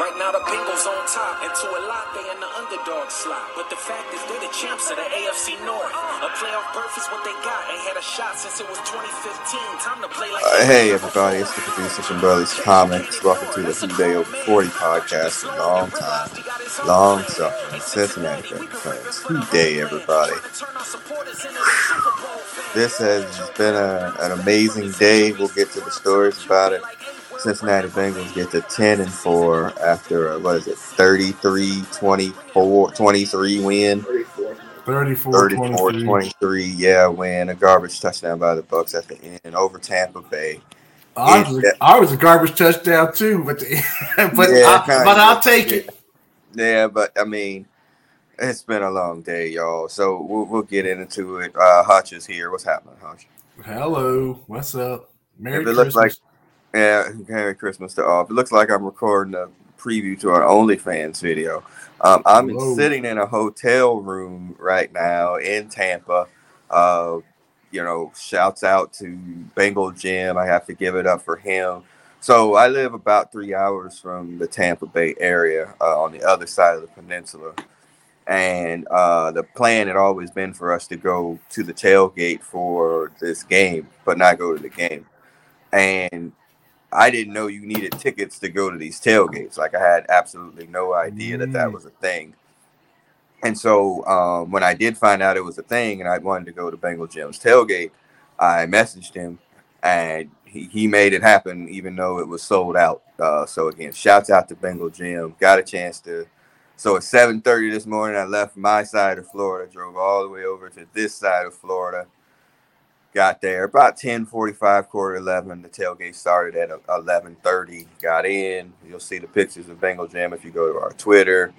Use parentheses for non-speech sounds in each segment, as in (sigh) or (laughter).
Right now the Bengals on top, and to a lot they in the underdog slot. But the fact is they're the champs of the AFC North. A playoff berth is what they got. Ain't had a shot since it was 2015. Time to play like. Uh, hey everybody, it's the producer from Burley's Comics. Welcome to the Who Dey Over 40 podcast. A long time, long suffering Cincinnati Bengals. Who Dey, everybody. This has been a, an amazing day. We'll get to the stories about it. Cincinnati Bengals get to 10 and 4 after, uh, what is it, 33 24 23 win. 34, 34 23. 23, yeah, win. A garbage touchdown by the Bucks at the end over Tampa Bay. I was, Yeah. a, I was a garbage touchdown too, but the, (laughs) but Yeah, I, but I'll take it. Yeah, but I mean, it's been a long day, y'all. So we'll, we'll get into it. Uh, Hutch is here. What's happening, Hutch? Hello, what's up? Merry If it looks Christmas. Yeah, Merry Christmas to all. It looks like I'm recording a preview to our OnlyFans video. Um, I'm Whoa. sitting in a hotel room right now in Tampa. Uh, you know, shouts out to Bengal Jim. I have to give it up for him. So I live about three hours from the Tampa Bay area uh, on the other side of the peninsula. And uh, the plan had always been for us to go to the tailgate for this game, but not go to the game. And I didn't know you needed tickets to go to these tailgates. Like I had absolutely no idea that that Mm. was a thing. And so um, when I did find out it was a thing, and I wanted to go to Bengal Jim's tailgate, I messaged him, and he, he made it happen, even though it was sold out. Uh, so again, shouts out to Bengal Jim. Got a chance to. So at 7:30 this morning, I left my side of Florida, drove all the way over to this side of Florida got there about 10:45, quarter 11. The tailgate started at 11:30. Got in. You'll see the pictures of Bengal Jim if you go to our Twitter,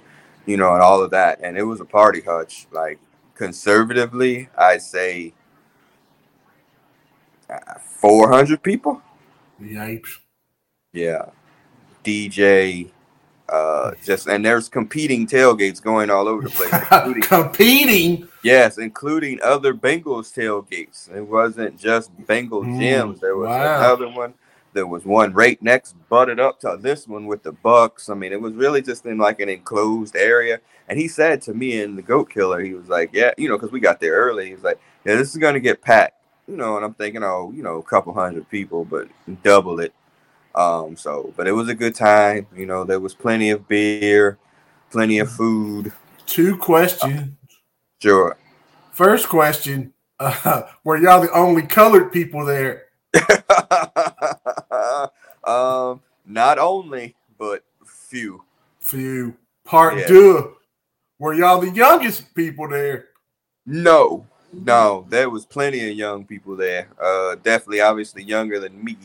you know, and all of that. And it was a party hutch. Like conservatively, I'd say uh, 400 people. Yipes. Yeah, DJ. Uh, just and there's competing tailgates going all over the place, (laughs) including Competing. Yes, including other Bengals tailgates. It wasn't just Bengal Mm, gyms. There was wow. another one. There was one right next, butted up to this one with the Bucks. I mean, it was really just in like an enclosed area. And he said to me and the Goat Killer, he was like, "Yeah, you know, because we got there early. He was like, yeah, this is gonna get packed, you know." And I'm thinking, oh, you know, a couple hundred people, but double it. Um, so, but it was a good time. You know, there was plenty of beer, plenty of food. Two questions. Sure. First question: uh, (laughs) Were y'all the only colored people there? (laughs) um, not only, but few. Few. Part Yeah. two: Were y'all the youngest people there? No, no, there was plenty of young people there. Uh, definitely, obviously younger than me.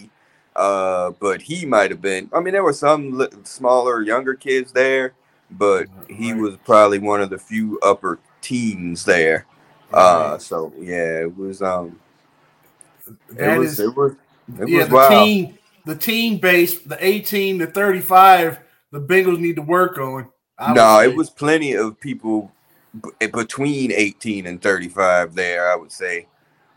Uh, but he might have been. I mean, there were some li- smaller, younger kids there, but he Right. was probably one of the few upper teens there. Uh, so yeah, it was. Um, it was. is- it was. It yeah, was the wild. teen, the teen base, the 18 to 35, the Bengals need to work on. I No, it was plenty of people b- between 18 and 35 there, I would say,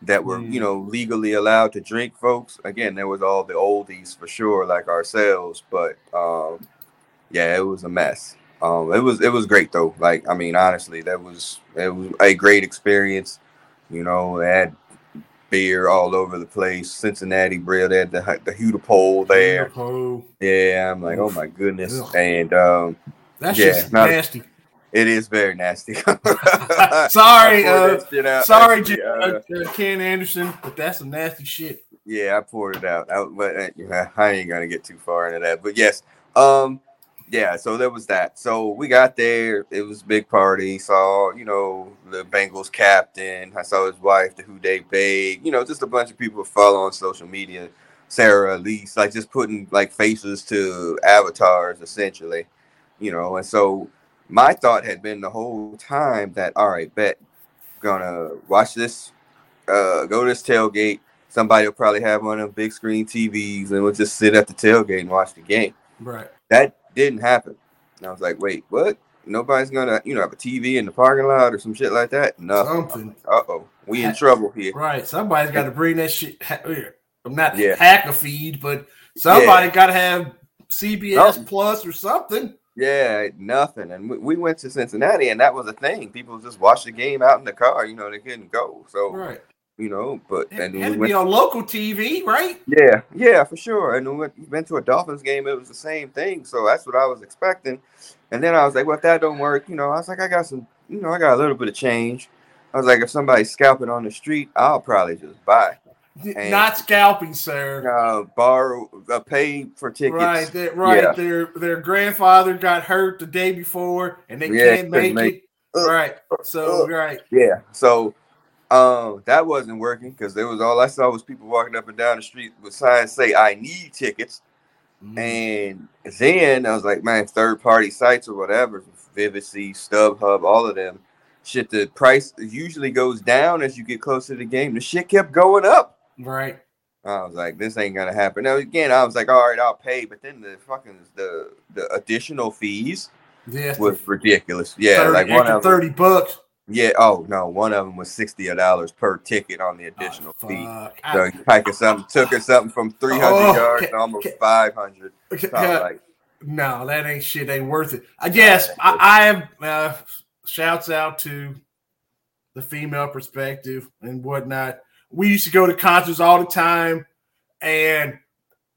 that were, you Mm. know, legally allowed to drink, folks. Again, there was all the oldies for sure, like ourselves, but um, yeah, it was a mess. Um, it was it was great though. Like, I mean, honestly, that was it was a great experience. You know, they had beer all over the place, Cincinnati bread, they had the the Huda pole there. Oh, Yeah, I'm like, oh my goodness. Ugh. And um that's Yeah, just nasty. It is very nasty. (laughs) (laughs) Sorry, uh, out. sorry, Actually, uh, uh, Ken Anderson, but that's some nasty shit. yeah, I poured it out. I, but uh, I ain't gonna get too far into that. But yes, um, yeah. So there was that. So we got there. It was a big party. Saw you know the Bengals captain. I saw his wife, the Who Dey Babe. You know, just a bunch of people follow on social media. Sarah Elise, like just putting like faces to avatars essentially. You know, and so my thought had been the whole time that all right, bet gonna watch this, uh, go to this tailgate. Somebody will probably have one of them big screen TVs, and we'll just sit at the tailgate and watch the game. Right. That didn't happen. And I was like, wait, what? Nobody's gonna, you know, have a TV in the parking lot or some shit like that. No. Something. Uh oh, we in trouble here. Right. Somebody's got to bring that shit. I'm not Yeah. hack a feed, but somebody got to have CBS No. Plus or something. Yeah, nothing. And we, we went to Cincinnati, and that was a thing. People just watched the game out in the car. You know, they couldn't go. So Right. you know, but It and had we to went. be on local TV, right? Yeah, yeah, for sure. And we went, we went to a Dolphins game. It was the same thing. So that's what I was expecting. And then I was like, well, if that don't work, you know, I was like, I got some, you know, I got a little bit of change. I was like, if somebody's scalping on the street, I'll probably just buy. And- Not scalping, sir. Uh, borrow, uh, pay for tickets. Right, that, right. Yeah. Their their grandfather got hurt the day before, and they Yeah, can't make, make- it. Ugh. right. So Ugh. right. Yeah. So um that wasn't working because there was all I saw was people walking up and down the street with signs say I need tickets. Mm. And then I was like, man, third party sites or whatever, Vivid Seats, StubHub, all of them, shit, the price usually goes down as you get closer to the game. The shit kept going up. Right. I was like, this ain't gonna happen. Now again, I was like, all right, I'll pay, but then the fucking the the additional fees Yes. was ridiculous. Yeah, 30, like one of them, thirty bucks. yeah. Oh no, one of them was sixty dollars per ticket on the additional Oh, fee. So you packing something, took her something from three hundred Oh, yards ca- to almost five hundred. So I was yeah, like, no, that ain't shit. Ain't worth it. I guess I, I am. Uh, shouts out to the female perspective and whatnot. We used to go to concerts all the time, and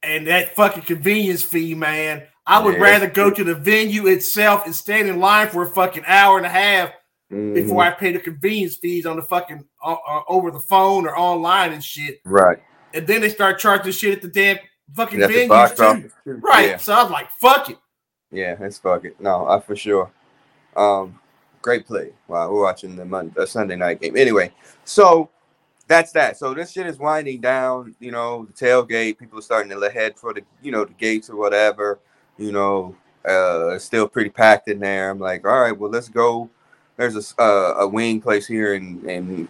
and that fucking convenience fee, man. I would Yeah. rather go to the venue itself and stand in line for a fucking hour and a half mhm, before I pay the convenience fees on the fucking uh, uh, over the phone or online and shit. right. And then they start charging shit at the damn fucking venues too. Right. Yeah, So I was like, fuck it. yeah, it's fuck it. No, I for sure. Um, great play. Wow, we're watching the Monday, the Sunday night game. Anyway, so that's that. So this shit is winding down. You know, the tailgate. People are starting to head for the, you know, the gates or whatever. You know, uh, it's still pretty packed in there. I'm like, all right, well, let's go. There's a uh, a wing place here in in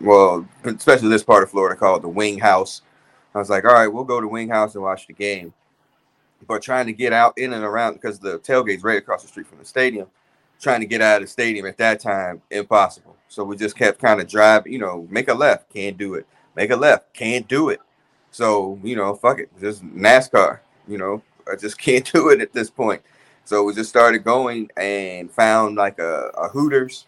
well, especially this part of Florida called the Wing House. I was like, all right, we'll go to Wing House and watch the game. But trying to get out in and around because the tailgate's right across the street from the stadium. Trying to get out of the stadium at that time, impossible. So we just kept kind of driving, you know, make a left, can't do it. Make a left, can't do it. So, you know, fuck it. Just NASCAR, you know, (laughs) I just can't do it at this point. So we just started going and found like a, a Hooters.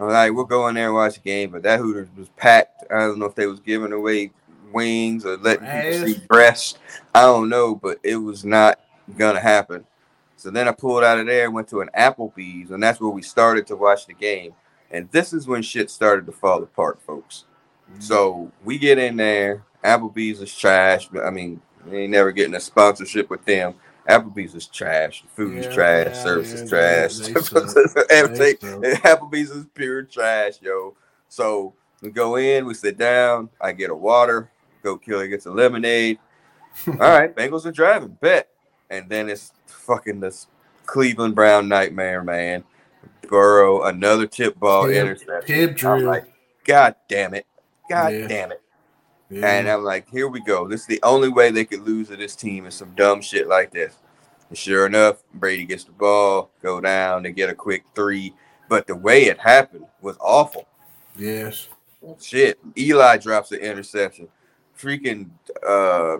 I'm like, we'll go in there and watch the game, but that Hooters was packed. I don't know if they was giving away wings or letting people see breasts. I don't know, but it was not gonna happen. So then I pulled out of there and went to an Applebee's, and that's where we started to watch the game. And this is when shit started to fall apart, folks. Mm-hmm. So we get in there. Applebee's is trash. But I mean, we ain't never getting a sponsorship with them. Applebee's is trash. The food is trash. yeah, service yeah, is trash. they- (laughs) they. (laughs) Applebee's is pure trash, yo. So we go in, we sit down. I get a water. Goat Killer gets a lemonade. (laughs) All right, Bengals are driving. Bet. And then it's fucking this Cleveland Brown nightmare, man. Burrow, another tip ball interception. Tip I'm like, God damn it. God Yeah. damn it. Yeah. And I'm like, here we go. This is the only way they could lose to this team is some dumb shit like this. And sure enough, Brady gets the ball, go down, they get a quick three. But the way it happened was awful. yes. Shit. Eli drops the interception. Freaking uh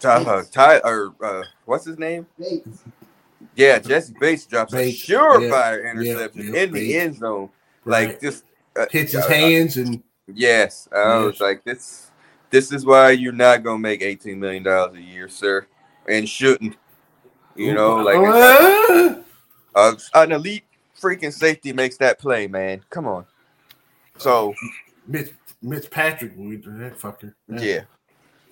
Ty, Ty or uh what's his name? Yeah, Jessie Bates drops a surefire yeah, interception yeah, in the end zone. Right. Like just uh, hits his uh, hands and Yes, I was like, this. This is why you're not gonna make eighteen million dollars a year, sir, and shouldn't. You know, like Uh, (laughs) uh, an elite freaking safety makes that play, man. Come on. So Mitch, Mitch Patrick, we that fucker. yeah,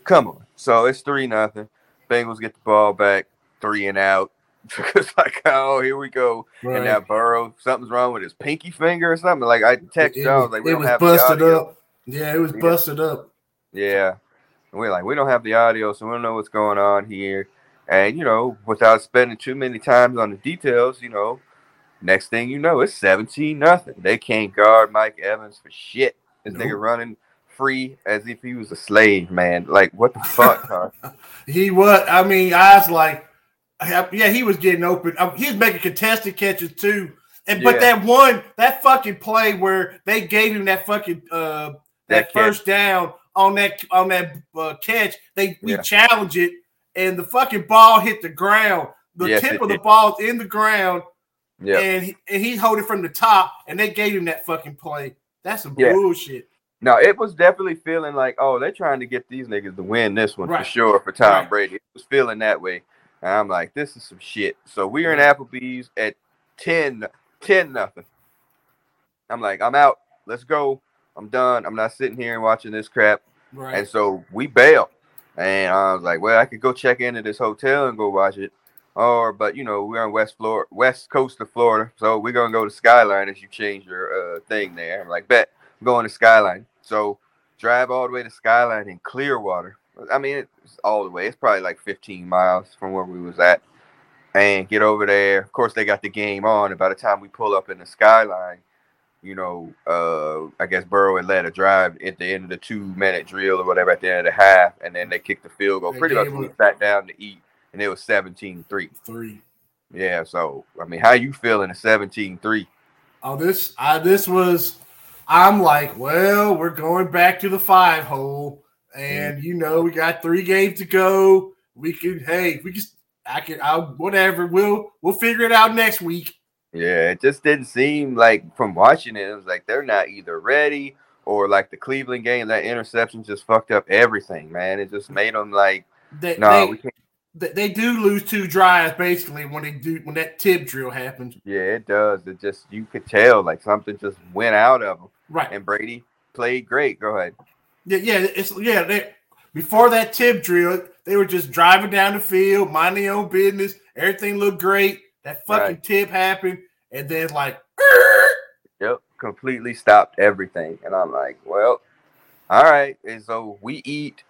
come on. So it's three nothing. Bengals get the ball back, three and out. (laughs) it's like, oh, here we go. Right. And now Burrow, something's wrong with his pinky finger or something. Like I texted y'all, was- like we it don't was have busted up. Yeah, it was Yeah. busted up. Yeah. And we're like, we don't have the audio, so we don't know what's going on here. And, you know, without spending too many times on the details, you know, next thing you know, it's 17 nothing. They can't guard Mike Evans for shit. This Nope. nigga running free as if he was a slave, man. Like, what the fuck, huh? (laughs) He was. I mean, I was like, yeah, he was getting open. Uh, He was making contested catches too. And but Yeah. that one, that fucking play where they gave him that fucking uh that, That first down on that on that uh, catch, they we Yeah. challenge it, and the fucking ball hit the ground. The Yes, tip of the did. ball's in the ground, Yeah. and he, and he's holding from the top, and they gave him that fucking play. That's some Yeah. bullshit. No, it was definitely feeling like, oh, they're trying to get these niggas to win this one Right. for sure for Tom Right. Brady. It was feeling that way. And I'm like, this is some shit. So we're in Applebee's at 10, 10 nothing. I'm like, I'm out. Let's go. I'm done. I'm not sitting here and watching this crap. Right. And so we bailed. And I was like, well, I could go check into this hotel and go watch it. Or, but you know, we're on West Florida, West Coast of Florida, so we're gonna go to Skyline as you change your uh, thing there. I'm like, bet, going to Skyline. So drive all the way to Skyline in Clearwater. I mean, it's all the way. It's probably like 15 miles from where we was at, and get over there. Of course, they got the game on. And by the time we pull up in the Skyline, you know, uh, I guess Burrow had led a drive at the end of the two minute drill or whatever at the end of the half, and then they kicked the field goal. They Pretty much we sat down to eat, and it was 17 3. Three. Yeah, so I mean, how you feeling at 17 3? Oh, this I this was I'm like, well, we're going back to the five hole, and you know, we got three games to go. We can hey, we just, I can I whatever, we'll we'll figure it out next week. Yeah, it just didn't seem like from watching it, it was like they're not either ready or like the Cleveland game, that interception just fucked up everything, man. It just made them like, no, they, we can't. they do lose two drives basically when they do when that tip drill happens. Yeah, it does. It just, you could tell like something just went out of them. Right. And Brady played great. Go ahead. Yeah, yeah, it's yeah. They, before that tip drill, they were just driving down the field, minding their own business. Everything looked great. That fucking Right. tip happened, and then like, Yep, completely stopped everything. And I'm like, well, all right. And so we eat,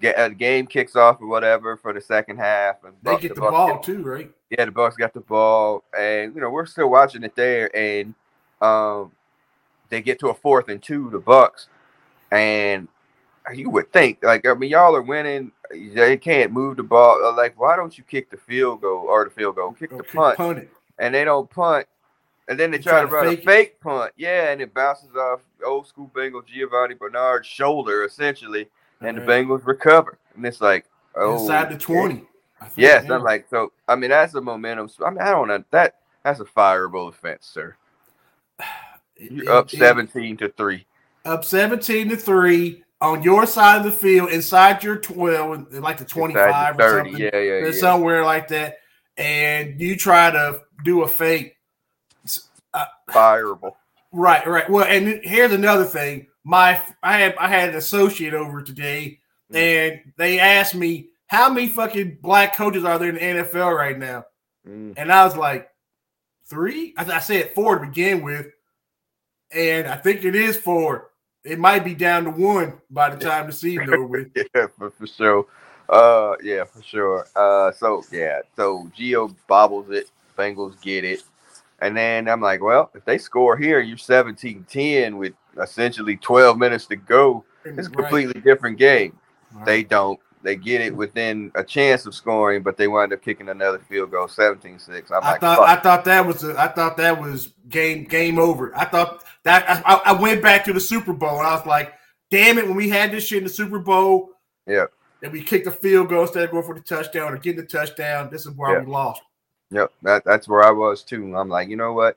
get a game kicks off or whatever for the second half. And they Buck- get the Bucks ball get- too, right? yeah, the Bucks got the ball, and you know we're still watching it there, and um, they get to a fourth and two, the Bucks, and you would think like I mean y'all are winning, they can't move the ball. uh, Like why don't you kick the field goal or the field goal, kick the kick- punt, punt and they don't punt, and then they try, to run a fake it. punt, yeah, and it bounces off old school Bengal Giovani Bernard's shoulder essentially, and the Bengals recover, and it's like oh inside the twenty. Yes, yeah. I'm like so. I mean, that's a momentum. I mean, I don't know that that's a fireable offense, sir. You're up it- seventeen to three. up seventeen to three on your side of the field, inside your twelve, like the twenty-five or thirty. something. Yeah, yeah, yeah. somewhere like that, and you try to do a fake. Fireable. Right, right. Well, and here's another thing. My I had I had an associate over today, Mm. and they asked me how many fucking black coaches are there in the NFL right now, Mm. and I was like, three. I, I said four to begin with, and I think it is four. It might be down to one by the time the season over with. (laughs) Yeah, for, for sure. Uh, yeah, for sure. Uh, so yeah, so Gio bobbles it. Bengals get it, and then I'm like, well, if they score here, you're 17-10 with essentially 12 minutes to go. It's a Right, completely different game. right. They don't. They get it within a chance of scoring, but they wind up kicking another field goal, 17-6. I'm I like, thought fuck. I thought that was a, I thought that was game game over. I thought that I, I went back to the Super Bowl and I was like, damn it, when we had this shit in the Super Bowl, Yeah. and we kicked the field goal instead of going for the touchdown or getting the touchdown. This is where Yeah. we lost. Yep, that, that's where I was too. I'm like, you know what?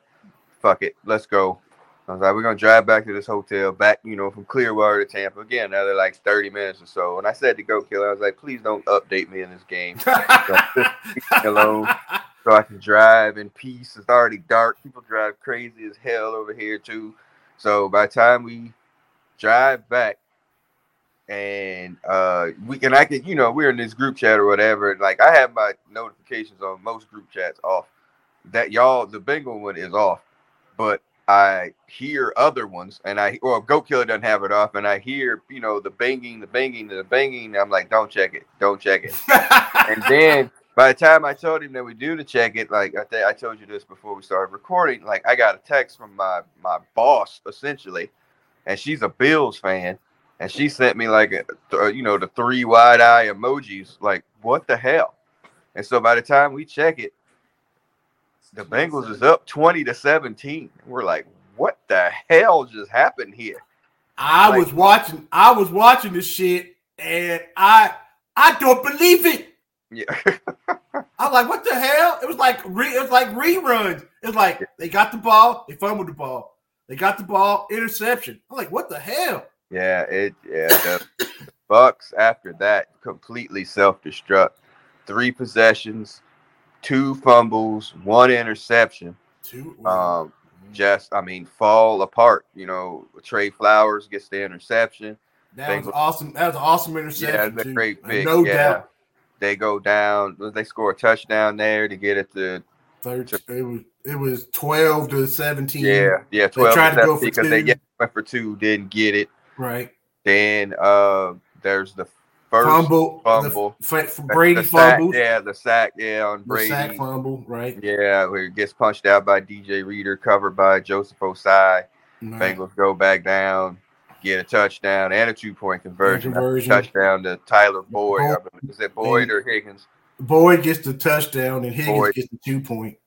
Fuck it. Let's go. I was like, we're gonna drive back to this hotel, back, you know, from Clearwater to Tampa. Again, another like 30 minutes or so. And I said to Goat Killer, I was like, please don't update me in this game. (laughs) alone. so I can drive in peace. It's already dark. People drive crazy as hell over here too. So by the time we drive back, and uh we can I could, you know, we're in this group chat or whatever. Like I have my notifications on most group chats off. That y'all, the Bengal one is off, but I hear other ones, and I well, Goat Killer doesn't have it off, and I hear you know the banging, the banging, the banging. I'm like, don't check it, don't check it. And then (laughs) by the time I told him that we do to check it, like I, th- I told you this before we started recording, like I got a text from my my boss essentially, and she's a Bills fan, and she sent me like a, th- uh, you know the three wide eye emojis, like what the hell? And so by the time we check it, the Bengals is up twenty to seventeen. We're like, what the hell just happened here? I Like- was watching. I was watching this shit, and I I don't believe it. Yeah. (laughs) I'm like, what the hell? It was like re- it was like reruns. It's was like they got the ball, they fumbled the ball, they got the ball, interception. I'm like, what the hell? Yeah, it yeah. The Bucks after that completely self-destruct. Three possessions, two fumbles, one interception. Two. Um, just I mean, fall apart. You know, Tre Flowers gets the interception. that was awesome. That was an awesome interception. Yeah, that's a too. great pick. No yeah. doubt. They go down. They score a touchdown there to get it to Third, it was it was twelve to seventeen. yeah yeah twelve tried to go for because they two. yeah, went for two didn't get it. Right. Then uh, there's the first Fumble. fumble. The, f- the- Brady the sack, yeah, the sack, yeah, on The Brady. sack fumble. Right. Yeah, where it gets punched out by DJ Reader, covered by Joseph Ossai. Right. Bengals go back down, get a touchdown and a two point conversion. Conversion. Touchdown to Tyler Boyd. Boyd. Is it Boyd or Higgins? Boyd gets the touchdown and Higgins Boyd. gets the two point.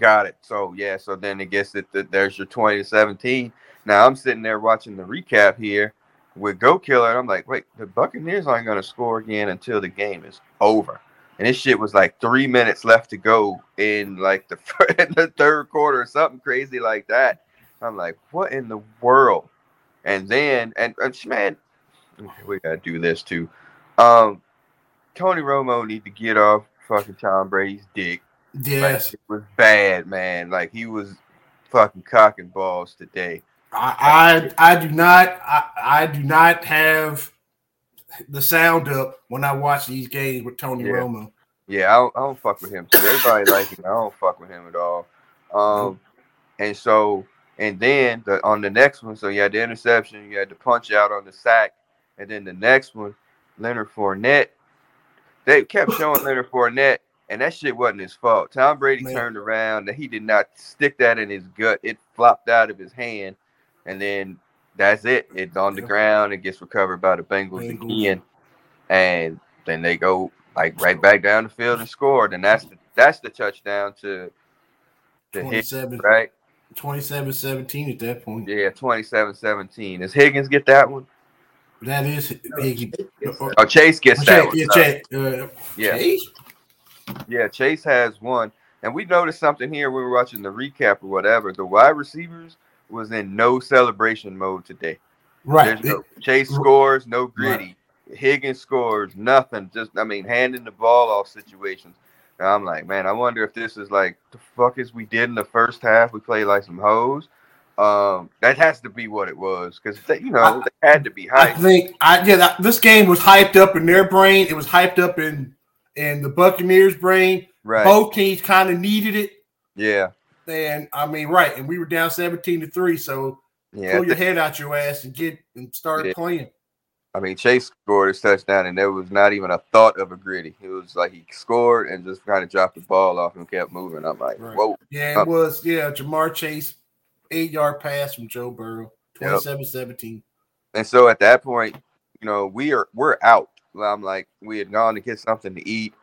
Got it. So yeah, so then it gets it. that There's your twenty to seventeen. Now I'm sitting there watching the recap here with Goat Killer, and I'm like, wait, the Buccaneers aren't going to score again until the game is over. And this shit was like three minutes left to go in like the (laughs) in the third quarter or something crazy like that. I'm like, what in the world? And then and, and man, we gotta do this too. Um, Tony Romo need to get off fucking Tom Brady's dick. Like, Yes. it was bad, man. Like he was fucking cocking balls today. I, I I do not I, I do not have the sound up when I watch these games with Tony Yeah. Romo. Yeah, I don't, I don't fuck with him too. Everybody like him. I don't fuck with him at all. Um, and so and then the on the next one, so you had the interception, you had the punch out on the sack, and then the next one, Leonard Fournette. They kept (laughs) showing Leonard Fournette, and that shit wasn't his fault. Tom Brady Man. turned around, and he did not stick that in his gut. It flopped out of his hand, and then that's it. It's on the ground. It gets recovered by the Bengals, Bengals. again, and then they go like right back down the field and scored, and that's the that's the touchdown to to hit 27, right. 27 17 at that point. Yeah, 27-17. Does Higgins get that one? That is Higgins. Oh, Chase gets that one. Yeah. Chase, uh, Yeah, Chase? yeah. Chase has one, and we noticed something here. We were watching the recap or whatever. The wide receivers was in no celebration mode today. Right. No Chase scores, no Right. gritty. Higgins scores, nothing. Just I mean, handing the ball off situations. And I'm like, man, I wonder if this is like the fuck is we did in the first half. We played like some hoes. Um, that has to be what it was because you know they had to be hyped. I think I yeah that, this game was hyped up in their brain. It was hyped up in in the Buccaneers' brain. Right? Both teams kind of needed it. Yeah, And I mean, right. And we were down 17 to 3. So yeah. pull your head out your ass and get and start Yeah. playing. I mean, Chase scored his touchdown, and there was not even a thought of a gritty. It was like he scored and just kind of dropped the ball off and kept moving. I'm like, Right. whoa. Yeah, Uh, it was. Yeah, Ja'Marr Chase, eight yard pass from Joe Burrow, 27 17. And so at that point, you know, we are we're out. I'm like, we had gone to get something to eat.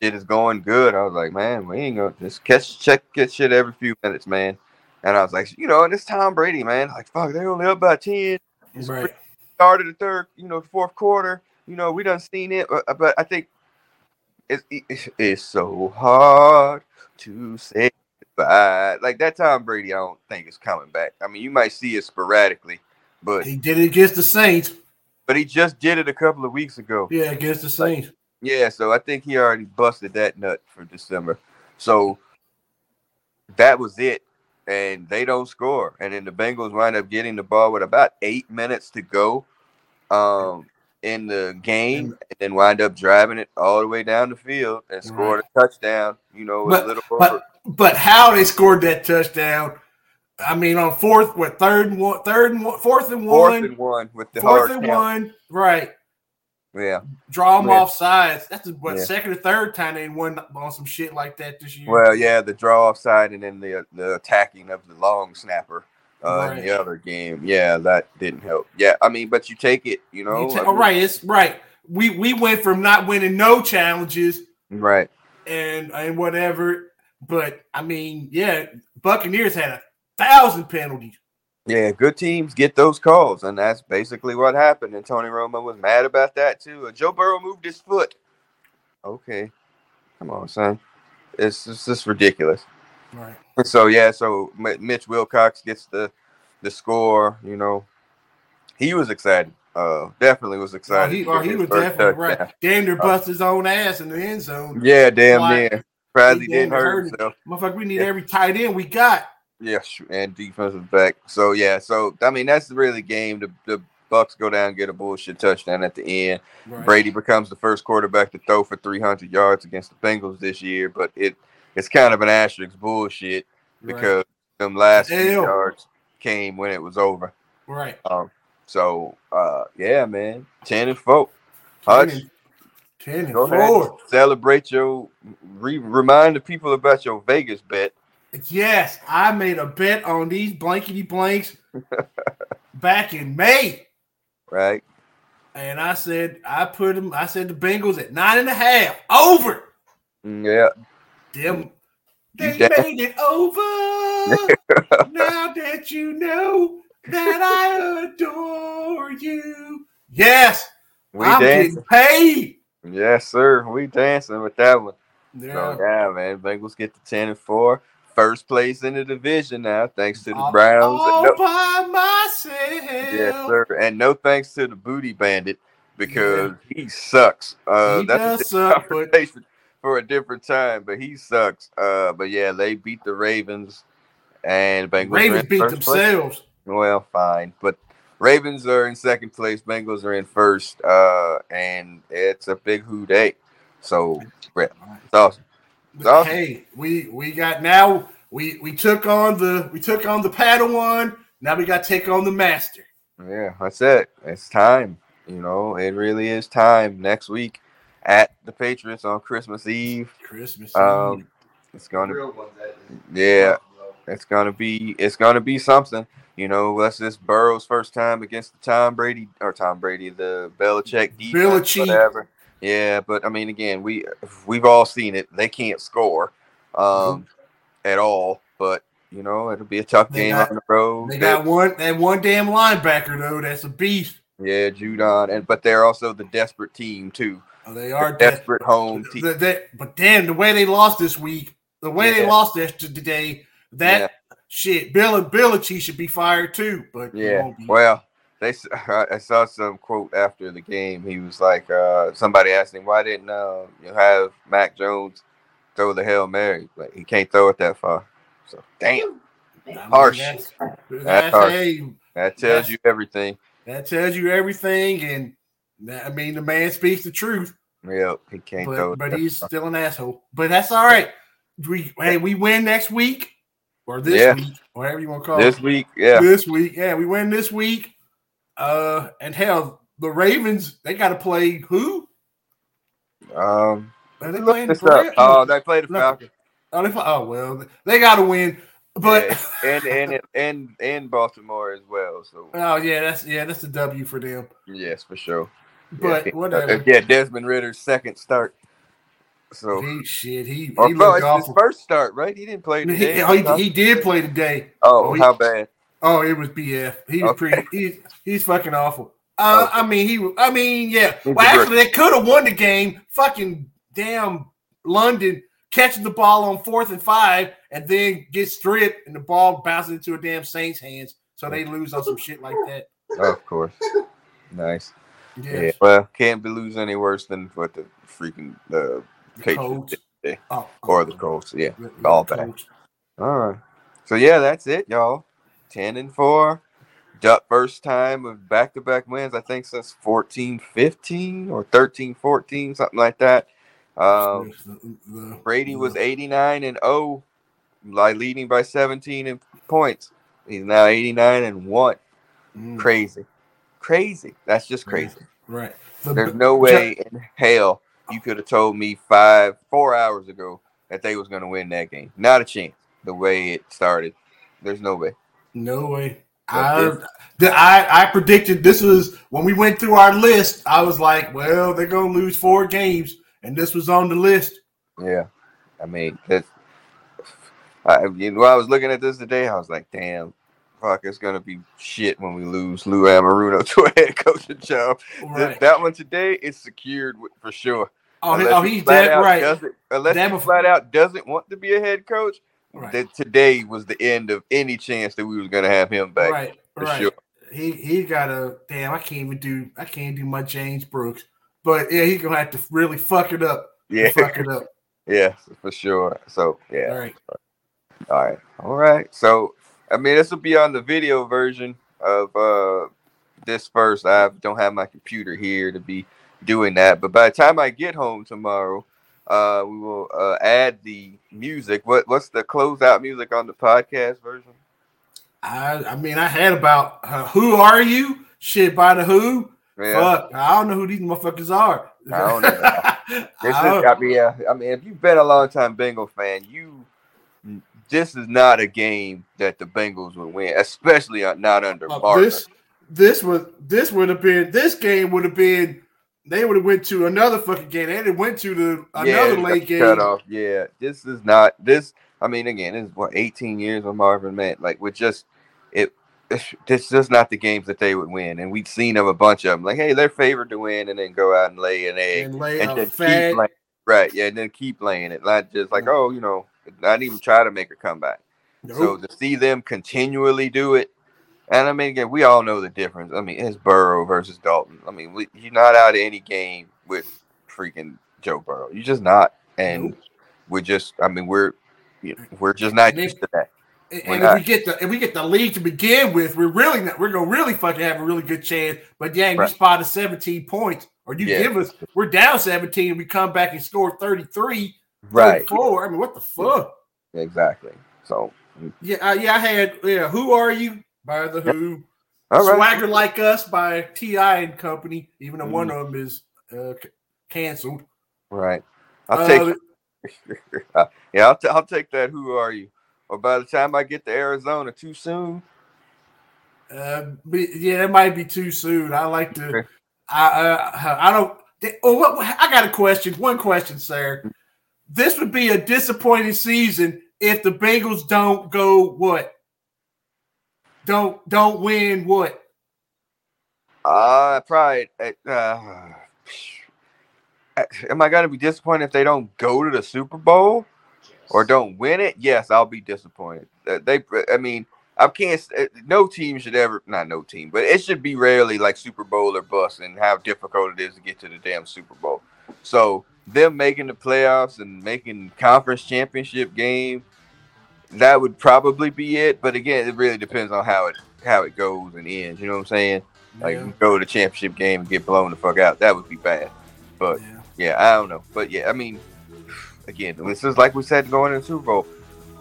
It is going good. I was like, man, we ain't gonna just catch check get shit every few minutes, man. And I was like, you know, and it's Tom Brady, man. Like, fuck, they only up by ten. It's Right. started the third, you know, fourth quarter. You know, we done seen it, but, but I think it's it's, it's so hard to say goodbye. Like that Tom Brady, I don't think is coming back. I mean, you might see it sporadically, but He did it against the Saints. but he just did it a couple of weeks ago. Yeah, against the Saints. Yeah, so I think he already busted that nut for December. So that was it. And they don't score. And then the Bengals wind up getting the ball with about eight minutes to go um in the game and then wind up driving it all the way down the field and scored a touchdown, you know, But- a little over But but how they scored that touchdown? I mean, on fourth, what third and one, third and one, fourth and fourth one, and one with the fourth and count. one, right? Yeah. Draw them Yeah. off sides. That's what Yeah. second or third time they won on some shit like that this year. Well, yeah, the draw offside and then the the attacking of the long snapper uh, in the other game. Yeah, that didn't help. Yeah, I mean, but you take it, you know. You ta- I all mean, right, it's right. We we went from not winning no challenges right. and and whatever, but I mean, yeah, Buccaneers had a thousand penalties. Yeah, good teams get those calls, and that's basically what happened. And Tony Romo was mad about that too. Uh, Joe Burrow moved his foot. Okay, Come on, son. It's just, just ridiculous. Right. So yeah, so Mitch Wilcox gets the the score. You know, he was excited. Uh, definitely was Oh, excited. he, oh, he was definitely touchdown. right. Damn near (laughs) bust his own ass in the end zone. Yeah, damn Why- near. Surprised he He didn't hurt hurt himself. Motherfucker, we need Yeah. every tight end we got. Yes, and defensive back. So yeah, so I mean that's really the game. The the Bucks go down, get a bullshit touchdown at the end. Right. Brady becomes the first quarterback to throw for 300 yards against the Bengals this year, but it it's kind of an asterisk bullshit Right. because them last few yards came when it was over. right. Um, so uh, yeah, man, ten and four. Hutch, 10 and, 10 and four. celebrate your. Re- remind the people about your Vegas bet. Yes, I made a bet on these blankety blanks (laughs) back in May. Right? And I said, I put them, I said the Bengals at nine and a half. Over. Mm, Yeah. Them they You da- made it over. (laughs) now that you know that I adore you. Yes, We I'm dancing. getting paid. Yes, sir. We dancing with that one. Yeah. So yeah, man. Bengals get to ten and four. First place in the division now, thanks to the all, Browns. all And no, by myself. yes, sir. And no thanks to the Booty Bandit because he sucks. Uh, he that's a suck, but for a different time, but he sucks. Uh, but yeah, they beat the Ravens, and Bengals Ravens beat first place. themselves. Well, fine, but Ravens are in second place. Bengals are in first, uh, and it's a big who dey. So, yeah, it's awesome. It's awesome. Hey, we we got now we we took on the we took on the Padawan. Now we got to take on the Master. Yeah, that's it. It's time. You know, it really is time. Next week at the Patriots on Christmas Eve. Christmas. Um, it's gonna, yeah, it's gonna be, it's gonna be something. You know, that's this Burrow's first time against the Tom Brady or Tom Brady, the Belichick defense, Belichick. whatever. Yeah, but I mean, again, we we've all seen it. They can't score, um, at all. But you know, it'll be a tough They game got- on the road. They got one that one damn linebacker though. That's a beast. Yeah, Judon, and but they're also the desperate team too. Oh, they The are desperate. desperate home team. The- the- but damn, the way they lost this week, the way they lost this today, that Yeah. shit, Bill and Belichick should be fired too. But Yeah. be. Well, they s- (laughs) I saw some quote after the game. He was like, uh, somebody asked him why didn't uh, you have Mac Jones throw the hail mary? Like he can't throw it that far. So damn, I mean, harsh. That's, That's that's- harsh. hey, that tells That's- you everything. that tells you everything, and that- I mean the man speaks the truth. Yep, he can't throw but it. but that he's far. still an asshole. But that's all right. We hey, we win next week or this Yeah. week, whatever you want to call this it. week. Yeah, This week, yeah, we win this week. Uh, and hell, the Ravens they got to play who? um, Are they look playing the up. Browns? Oh, they played the No. Falcons. Oh, they play, oh well, they got to win. But Yeah, and and and and Baltimore as well. So (laughs) oh yeah, that's yeah, that's a W for them. yes, for sure. But yeah, (laughs) whatever. Yeah, Desmond Ridder's second start. So He shit, he he no, looked it's his first start, right? He didn't play He, today. oh, he, he did play today. oh, oh, he- how bad? Oh, it was BF. He was Okay. pretty. He's he's fucking awful. Uh, Okay. I mean, he. I mean, yeah. Well, actually, they could have won the game. Fucking damn, London catching the ball on fourth and five, and then get stripped, and the ball bounces into a damn Saints' hands, so they lose on some shit like that. of course. Nice. Yeah. Well, can't be lose any worse than what the freaking the The Patriots did. Oh, or oh, the Colts. Yeah. all bad. All right. So yeah, that's it, y'all. Ten and four. Duck first time of back to back wins, I think since 14 15 or 13 14, something like that. Um, The- the- Brady was 89 and 0, like leading by 17 in points. He's now 89 and 1. mm, Crazy. Crazy. That's just crazy. right. The- There's no way in hell you could have told me five, four hours ago that they was going to win that game. Not a chance. The way it started. There's no way. No way. I, the, I I predicted this was when we went through our list. I was like, well, they're gonna lose four games, and this was on the list. Yeah. I mean, that's, I, you know, I was looking at this today. I was like, damn, fuck, it's going to be shit when we lose Lou Anarumo (laughs) to a head coaching job. Right. That one today is secured for sure. Oh, he- oh he's dead right. unless Damn he flat out doesn't want to be a head coach, Right. that today was the end of any chance that we was gonna have him back. right, for right. sure. He he got a damn. I can't even do. I can't do my James Brooks. But yeah, he's gonna have to really fuck it up. Yeah, Fuck it up. (laughs) yeah, for sure. So yeah. All right. All right. All right. So, I mean, this will be on the video version of uh this first. I don't have my computer here to be doing that, but by the time I get home tomorrow, uh, we will uh, add the music. What What's the closeout music on the podcast version? I I mean, I had about uh, who are you? Shit by the who? Yeah. Fuck, I don't know who these motherfuckers are. I don't know. (laughs) This I don't- I mean, yeah, I mean, if you've been a long time Bengal fan, you this is not a game that the Bengals would win, especially uh, not under Uh, Barker. this this would this would have been this game would have been they would have went to another fucking game. They went to the another Yeah, late game. cut off. Yeah, this is not this. I mean, again, this is what 18 years with Marvin Man. Like, with just it, it's, this is just not the games that they would win. And we've seen them a bunch of them. Like, hey, they're favored to win, and then go out and lay an egg, and lay and then fat. keep playing. Right, yeah, and then keep playing it. Not just like, oh, you know, not even try to make a comeback. So to see them continually do it, and I mean, again, we all know the difference. I mean, it's Burrow versus Dalton. I mean, we, you're not out of any game with freaking Joe Burrow. You're just not, and we're just. I mean, we're you know, we're just not And used to that. And, We're and if we get the if we get the lead to begin with, we're really not, we're gonna really fucking have a really good chance. But yeah, we Right. spotted 17 points, or you Yeah. give us we're down 17, we come back and score 33, Right. 34. I mean, what the fuck? Exactly. So, Yeah, uh, yeah, I had yeah. Who are you? By the Who. all right. Swagger like us by T.I. and Company. Even though Mm-hmm. one of them is uh, c- canceled. Right. I'll Uh, take. (laughs) yeah, I'll, t- I'll take that. Who are you? Or by the time I get to Arizona, too soon. Uh, yeah, it might be too soon. I like to. Okay. I uh, I don't. Oh, what, I got a question. One question, sir. This would be a disappointing season if the Bengals don't go what? Don't don't win what? Uh, probably. Uh, am I gonna be disappointed if they don't go to the Super Bowl or don't win it? Yes, I'll be disappointed. Uh, They, I mean, I can't. uh, No team should ever, not no team, but it should be rarely like Super Bowl or bust, and how difficult it is to get to the damn Super Bowl. So them making the playoffs and making conference championship game, that would probably be it. But again, it really depends on how it how it goes and ends. You know what I'm saying? Like Yeah, go to the championship game and get blown the fuck out. That would be bad. But yeah. yeah, I don't know. But yeah, I mean, again, this is like we said going into the Super Bowl.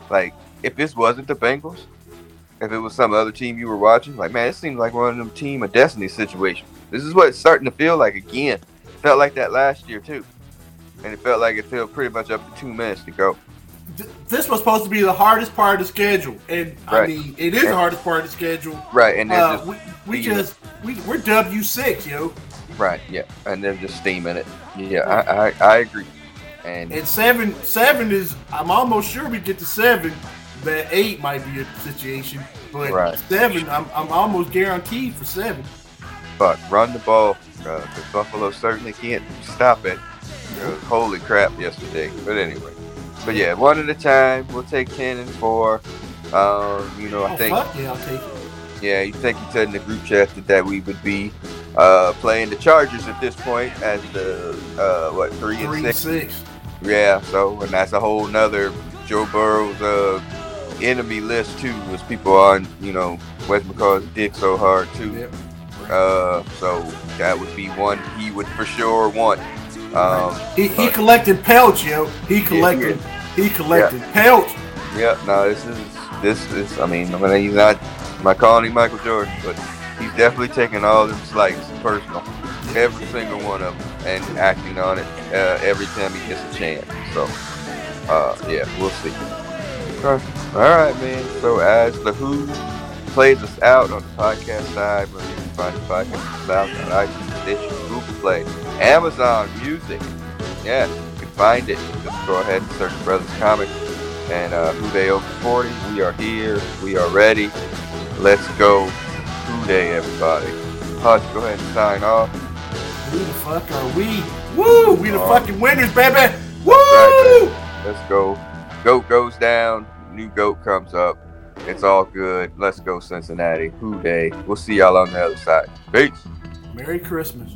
Like if this wasn't the Bengals, if it was some other team you were watching, like man, it seems like one of them team of destiny situations. This is what it's starting to feel like again. Felt like that last year too, and it felt like it felt pretty much up to two minutes to go. Th- This was supposed to be the hardest part of the schedule, and I mean, it is the hardest part of the schedule. Right, and Uh, just we, we just we, we're W six, yo. right, yeah, and they're just steaming it. Yeah, I I, I agree. And And seven, seven is. I'm almost sure we get to seven. That eight might be a situation, but Right. seven, I'm, I'm almost guaranteed for seven. But run the ball because Buffalo certainly can't stop it. It holy crap yesterday. But anyway, but yeah, one at a time. We'll take ten and four. Um, you know, I oh think yeah, I'll take it. yeah, you think you said in the group chat that, that we would be uh, playing the Chargers at this point as the uh, what three and six. six. Yeah, so and that's a whole nother Joe Burrow's uh, enemy list too. Was people on you know Wes McCall's dick so hard too. Yep. Uh, so that would be one he would for sure want. Um, He, he collected pelts, yo. He collected. He collected pelts. yeah, no, this is this is. I mean, I mean, he's not. I'm not calling him Michael Jordan, but he's definitely taking all them slights personal, every single one of them, and acting on it uh, every time he gets a chance. So, uh, yeah, we'll see. Okay. All right, man. So as the Who plays us out on the podcast side, where you can find the podcast out on iTunes, Stitcher, Google Play, Amazon Music. Yes, can find it. Just go ahead and search Brothers Comics and uh, Who Dey Over 40. We are here. We are ready. Let's go. Who Dey, everybody. Hutch, go ahead and sign off. Who the fuck are we? Woo! We the fucking winners, baby. Woo! right, Let's go. Goat goes down. New goat comes up. It's all good. Let's go, Cincinnati. Who dey? We'll see y'all on the other side. Peace. Merry Christmas.